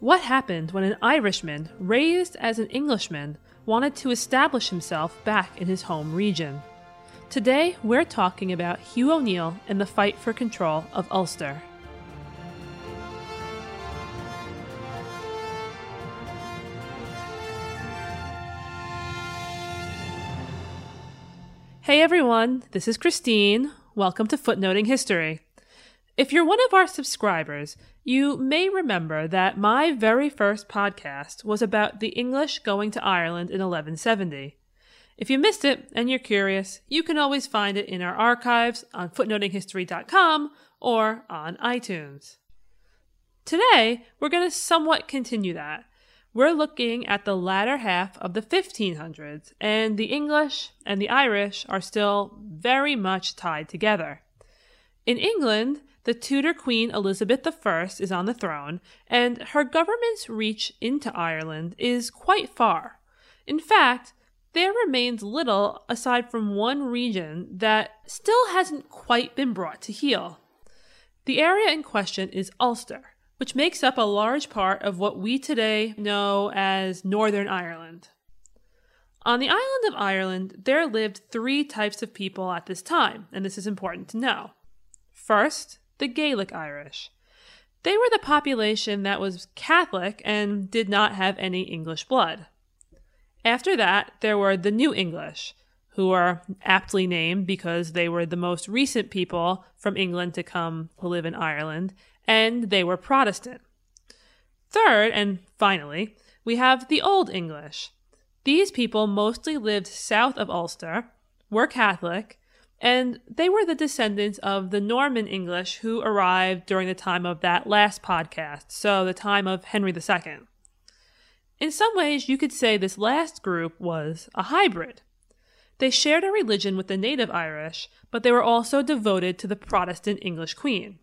What happened when an Irishman, raised as an Englishman, wanted to establish himself back in his home region? Today, we're talking about Hugh O'Neill and the fight for control of Ulster. Hey everyone, this is Christine. Welcome to Footnoting History. If you're one of our subscribers, you may remember that my very first podcast was about the English going to Ireland in 1170. If you missed it and you're curious, you can always find it in our archives on footnotinghistory.com or on iTunes. Today, we're going to somewhat continue that. We're looking at the latter half of the 1500s, and the English and the Irish are still very much tied together. In England, the Tudor Queen Elizabeth I is on the throne, and her government's reach into Ireland is quite far. In fact, there remains little aside from one region that still hasn't quite been brought to heel. The area in question is Ulster, which makes up a large part of what we today know as Northern Ireland. On the island of Ireland, there lived three types of people at this time, and this is important to know. First, the Gaelic Irish. They were the population that was Catholic and did not have any English blood. After that, there were the New English, who are aptly named because they were the most recent people from England to come to live in Ireland, and they were Protestant. Third, and finally, we have the Old English. These people mostly lived south of Ulster, were Catholic, and they were the descendants of the Norman English who arrived during the time of that last podcast, so the time of Henry II. In some ways, you could say this last group was a hybrid. They shared a religion with the native Irish, but they were also devoted to the Protestant English Queen.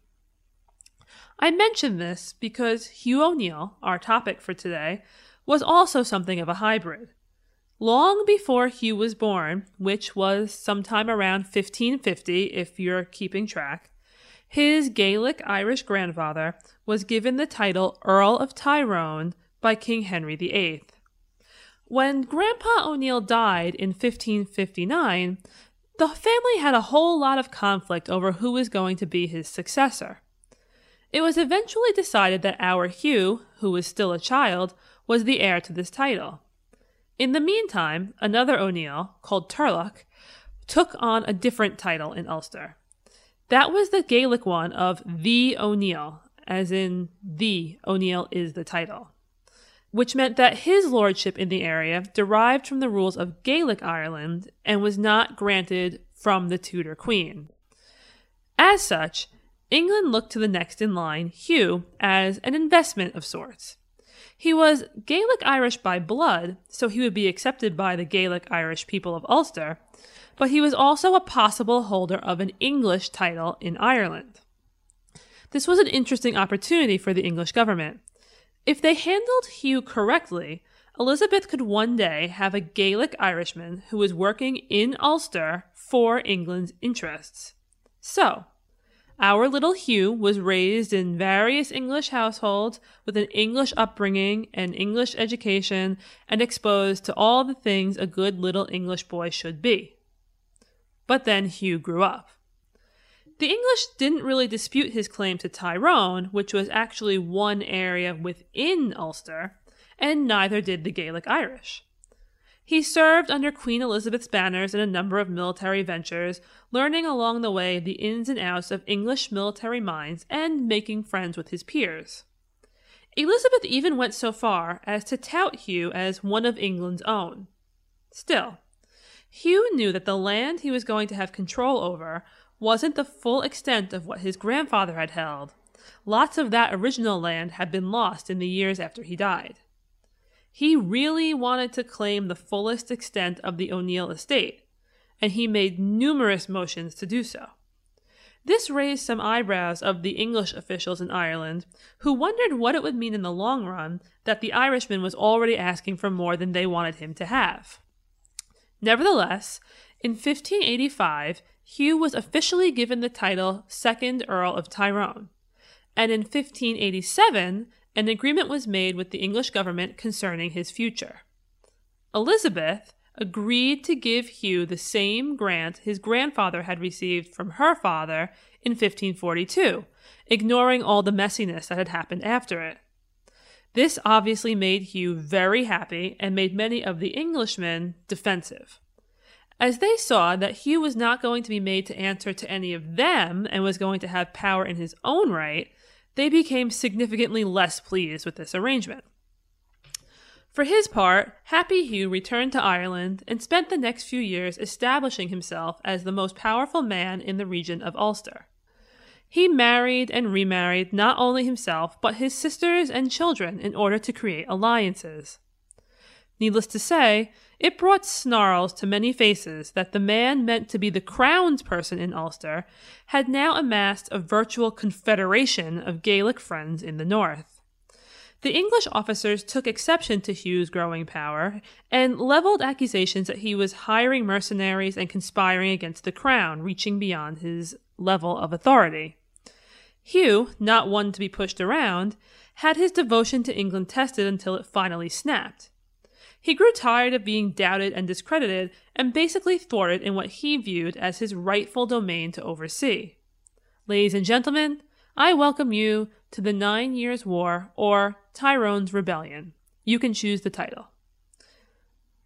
I mention this because Hugh O'Neill, our topic for today, was also something of a hybrid. Long before Hugh was born, which was sometime around 1550 if you're keeping track, his Gaelic Irish grandfather was given the title Earl of Tyrone by King Henry VIII. When Grandpa O'Neill died in 1559, the family had a whole lot of conflict over who was going to be his successor. It was eventually decided that our Hugh, who was still a child, was the heir to this title. In the meantime, another O'Neill, called Turlough, took on a different title in Ulster. That was the Gaelic one of the O'Neill, as in the O'Neill is the title, which meant that his lordship in the area derived from the rules of Gaelic Ireland and was not granted from the Tudor Queen. As such, England looked to the next in line, Hugh, as an investment of sorts. He was Gaelic Irish by blood, so he would be accepted by the Gaelic Irish people of Ulster, but he was also a possible holder of an English title in Ireland. This was an interesting opportunity for the English government. If they handled Hugh correctly, Elizabeth could one day have a Gaelic Irishman who was working in Ulster for England's interests. So, our little Hugh was raised in various English households with an English upbringing and English education and exposed to all the things a good little English boy should be. But then Hugh grew up. The English didn't really dispute his claim to Tyrone, which was actually one area within Ulster, and neither did the Gaelic Irish. He served under Queen Elizabeth's banners in a number of military ventures, learning along the way the ins and outs of English military minds and making friends with his peers. Elizabeth even went so far as to tout Hugh as one of England's own. Still, Hugh knew that the land he was going to have control over wasn't the full extent of what his grandfather had held. Lots of that original land had been lost in the years after he died. He really wanted to claim the fullest extent of the O'Neill estate, and he made numerous motions to do so. This raised some eyebrows of the English officials in Ireland, who wondered what it would mean in the long run that the Irishman was already asking for more than they wanted him to have. Nevertheless, in 1585, Hugh was officially given the title Second Earl of Tyrone, and in 1587, an agreement was made with the English government concerning his future. Elizabeth agreed to give Hugh the same grant his grandfather had received from her father in 1542, ignoring all the messiness that had happened after it. This obviously made Hugh very happy and made many of the Englishmen defensive. As they saw that Hugh was not going to be made to answer to any of them and was going to have power in his own right, they became significantly less pleased with this arrangement. For his part, Happy Hugh returned to Ireland and spent the next few years establishing himself as the most powerful man in the region of Ulster. He married and remarried not only himself, but his sisters and children in order to create alliances. Needless to say, it brought snarls to many faces that the man meant to be the crowned person in Ulster had now amassed a virtual confederation of Gaelic friends in the north. The English officers took exception to Hugh's growing power and leveled accusations that he was hiring mercenaries and conspiring against the crown, reaching beyond his level of authority. Hugh, not one to be pushed around, had his devotion to England tested until it finally snapped. He grew tired of being doubted and discredited and basically thwarted in what he viewed as his rightful domain to oversee. Ladies and gentlemen, I welcome you to the Nine Years' War or Tyrone's Rebellion. You can choose the title.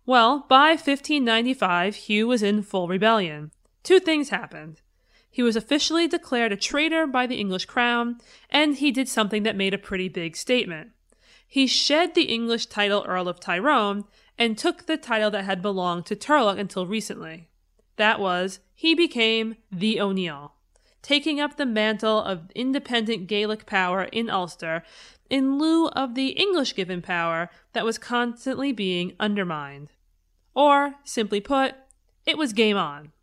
Well, by 1595, Hugh was in full rebellion. Two things happened. He was officially declared a traitor by the English crown, and he did something that made a pretty big statement. He shed the English title Earl of Tyrone and took the title that had belonged to Turlough until recently. That was, he became the O'Neill, taking up the mantle of independent Gaelic power in Ulster in lieu of the English given power that was constantly being undermined. Or, simply put, it was game on.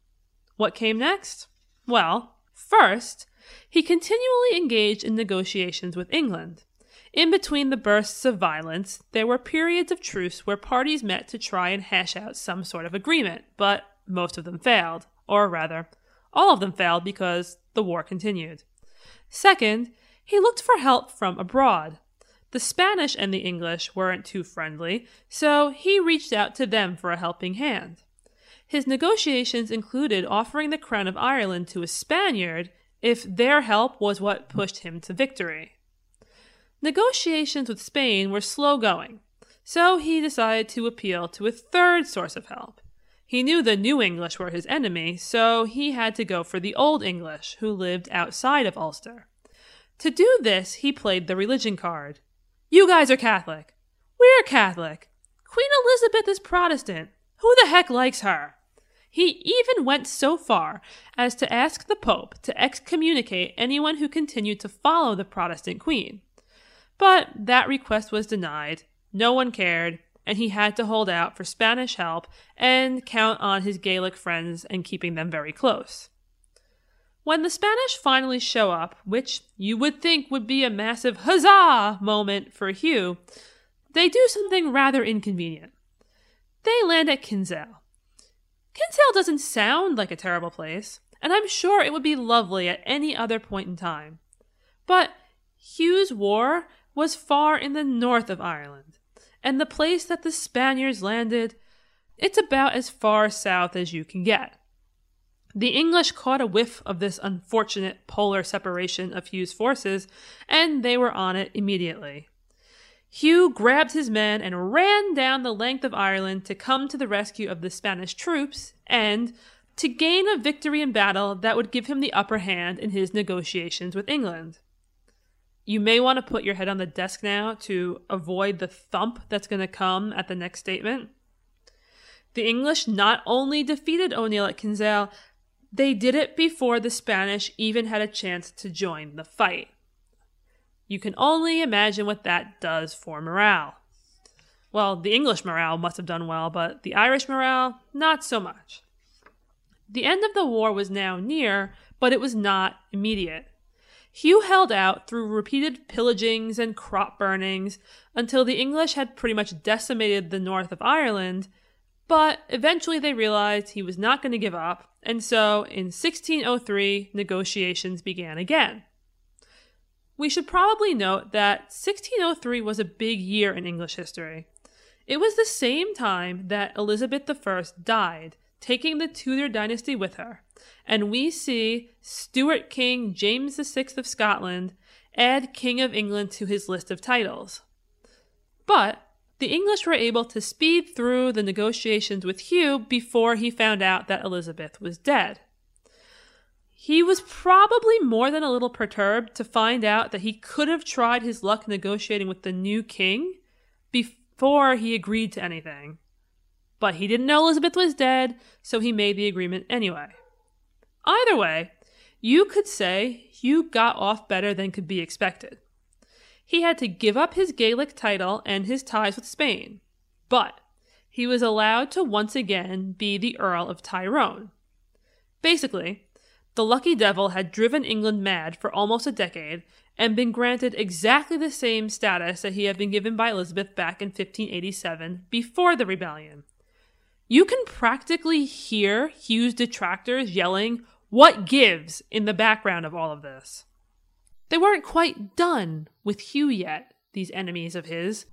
What came next? Well, first, he continually engaged in negotiations with England. In between the bursts of violence, there were periods of truce where parties met to try and hash out some sort of agreement, but most of them failed. Or rather, all of them failed because the war continued. Second, he looked for help from abroad. The Spanish and the English weren't too friendly, so he reached out to them for a helping hand. His negotiations included offering the crown of Ireland to a Spaniard if their help was what pushed him to victory. Negotiations with Spain were slow going, so he decided to appeal to a third source of help. He knew the New English were his enemy, so he had to go for the Old English, who lived outside of Ulster. To do this, he played the religion card. You guys are Catholic. We're Catholic. Queen Elizabeth is Protestant. Who the heck likes her? He even went so far as to ask the Pope to excommunicate anyone who continued to follow the Protestant queen. But that request was denied, no one cared, and he had to hold out for Spanish help and count on his Gaelic friends and keeping them very close. When the Spanish finally show up, which you would think would be a massive huzzah moment for Hugh, they do something rather inconvenient. They land at Kinsale, Kinsale doesn't sound like a terrible place, and I'm sure it would be lovely at any other point in time. But Hugh's war was far in the north of Ireland, and the place that the Spaniards landed, it's about as far south as you can get. The English caught a whiff of this unfortunate polar separation of Hugh's forces, and they were on it immediately. Hugh grabbed his men and ran down the length of Ireland to come to the rescue of the Spanish troops and to gain a victory in battle that would give him the upper hand in his negotiations with England. You may want to put your head on the desk now to avoid the thump that's going to come at the next statement. The English not only defeated O'Neill at Kinsale, they did it before the Spanish even had a chance to join the fight. You can only imagine what that does for morale. Well, the English morale must have done well, but the Irish morale, not so much. The end of the war was now near, but it was not immediate. Hugh held out through repeated pillagings and crop burnings until the English had pretty much decimated the north of Ireland, but eventually they realized he was not going to give up, and so in 1603 negotiations began again. we should probably note that 1603 was a big year in English history. It was the same time that Elizabeth I died, taking the Tudor dynasty with her, and we see Stuart King James VI of Scotland add King of England to his list of titles. But the English were able to speed through the negotiations with Hugh before he found out that Elizabeth was dead. He was probably more than a little perturbed to find out that he could have tried his luck negotiating with the new king before he agreed to anything. But he didn't know Elizabeth was dead, so he made the agreement anyway. Either way, you could say Hugh got off better than could be expected. He had to give up his Gaelic title and his ties with Spain, but he was allowed to once again be the Earl of Tyrone. Basically, the lucky devil had driven England mad for almost a decade and been granted exactly the same status that he had been given by Elizabeth back in 1587 before the rebellion. You can practically hear Hugh's detractors yelling, What gives? in the background of all of this. They weren't quite done with Hugh yet, these enemies of his.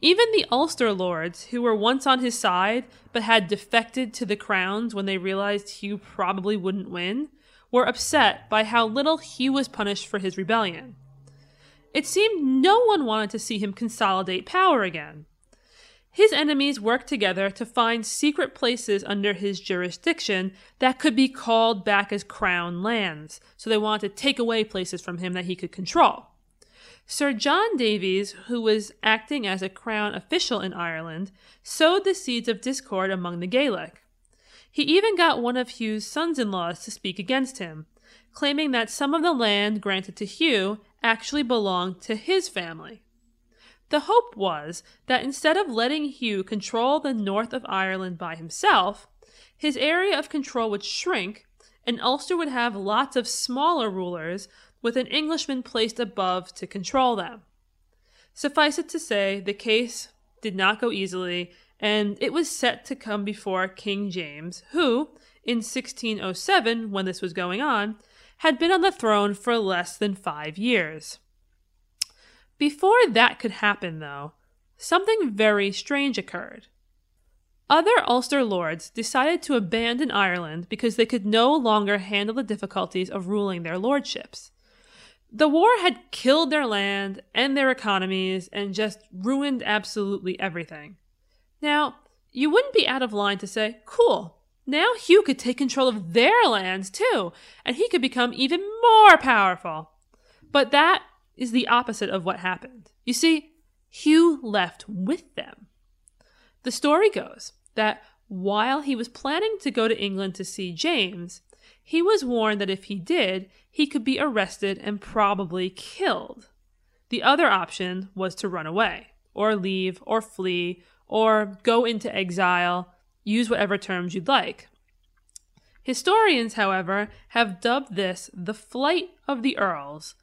Even the Ulster lords, who were once on his side but had defected to the crowns when they realized Hugh probably wouldn't win, were upset by how little Hugh was punished for his rebellion. It seemed no one wanted to see him consolidate power again. His enemies worked together to find secret places under his jurisdiction that could be called back as crown lands, so they wanted to take away places from him that he could control. Sir John Davies, who was acting as a crown official in Ireland, sowed the seeds of discord among the Gaelic. He even got one of Hugh's sons in laws to speak against him, claiming that some of the land granted to Hugh actually belonged to his family. The hope was that instead of letting Hugh control the north of Ireland by himself, his area of control would shrink and Ulster would have lots of smaller rulers with an Englishman placed above to control them. Suffice it to say, the case did not go easily, and it was set to come before King James, who, in 1607, when this was going on, had been on the throne for less than five years. Before that could happen, though, something very strange occurred. Other Ulster lords decided to abandon Ireland because they could no longer handle the difficulties of ruling their lordships. The war had killed their land and their economies and just ruined absolutely everything. Now, you wouldn't be out of line to say, cool, now Hugh could take control of their lands too, and he could become even more powerful. But that is the opposite of what happened. You see, Hugh left with them. The story goes that while he was planning to go to England to see James, he was warned that if he did, he could be arrested and probably killed. The other option was to run away, or leave, or flee, or go into exile, use whatever terms you'd like. Historians, however, have dubbed this the Flight of the Earls,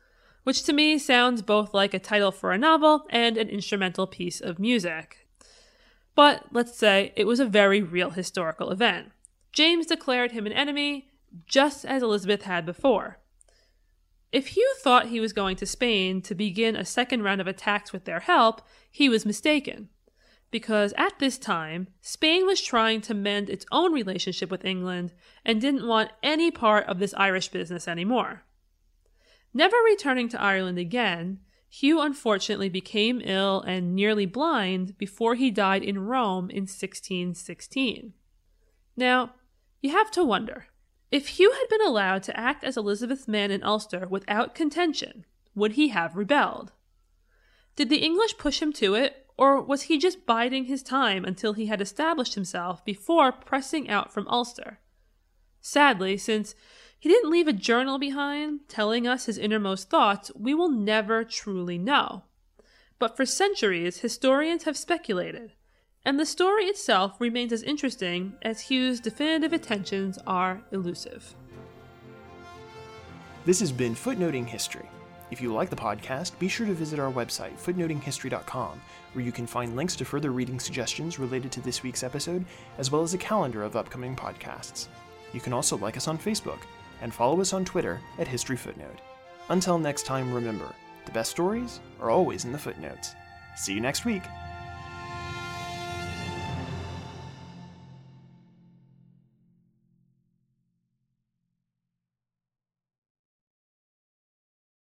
which to me sounds both like a title for a novel and an instrumental piece of music. But let's say it was a very real historical event. James declared him an enemy, just as Elizabeth had before. If Hugh thought he was going to Spain to begin a second round of attacks with their help, he was mistaken. Because at this time, Spain was trying to mend its own relationship with England and didn't want any part of this Irish business anymore. Never returning to Ireland again, Hugh unfortunately became ill and nearly blind before he died in Rome in 1616. Now, you have to wonder if Hugh had been allowed to act as Elizabeth's man in Ulster without contention, would he have rebelled? Did the English push him to it, or was he just biding his time until he had established himself before pressing out from Ulster? Sadly, since he didn't leave a journal behind telling us his innermost thoughts. We will never truly know. But for centuries, historians have speculated, and the story itself remains as interesting as Hugh's definitive intentions are elusive. This has been Footnoting History. If you like the podcast, be sure to visit our website, footnotinghistory.com, where you can find links to further reading suggestions related to this week's episode, as well as a calendar of upcoming podcasts. You can also like us on Facebook and follow us on Twitter at History Footnote. Until next time, remember The best stories are always in the footnotes. See you next week.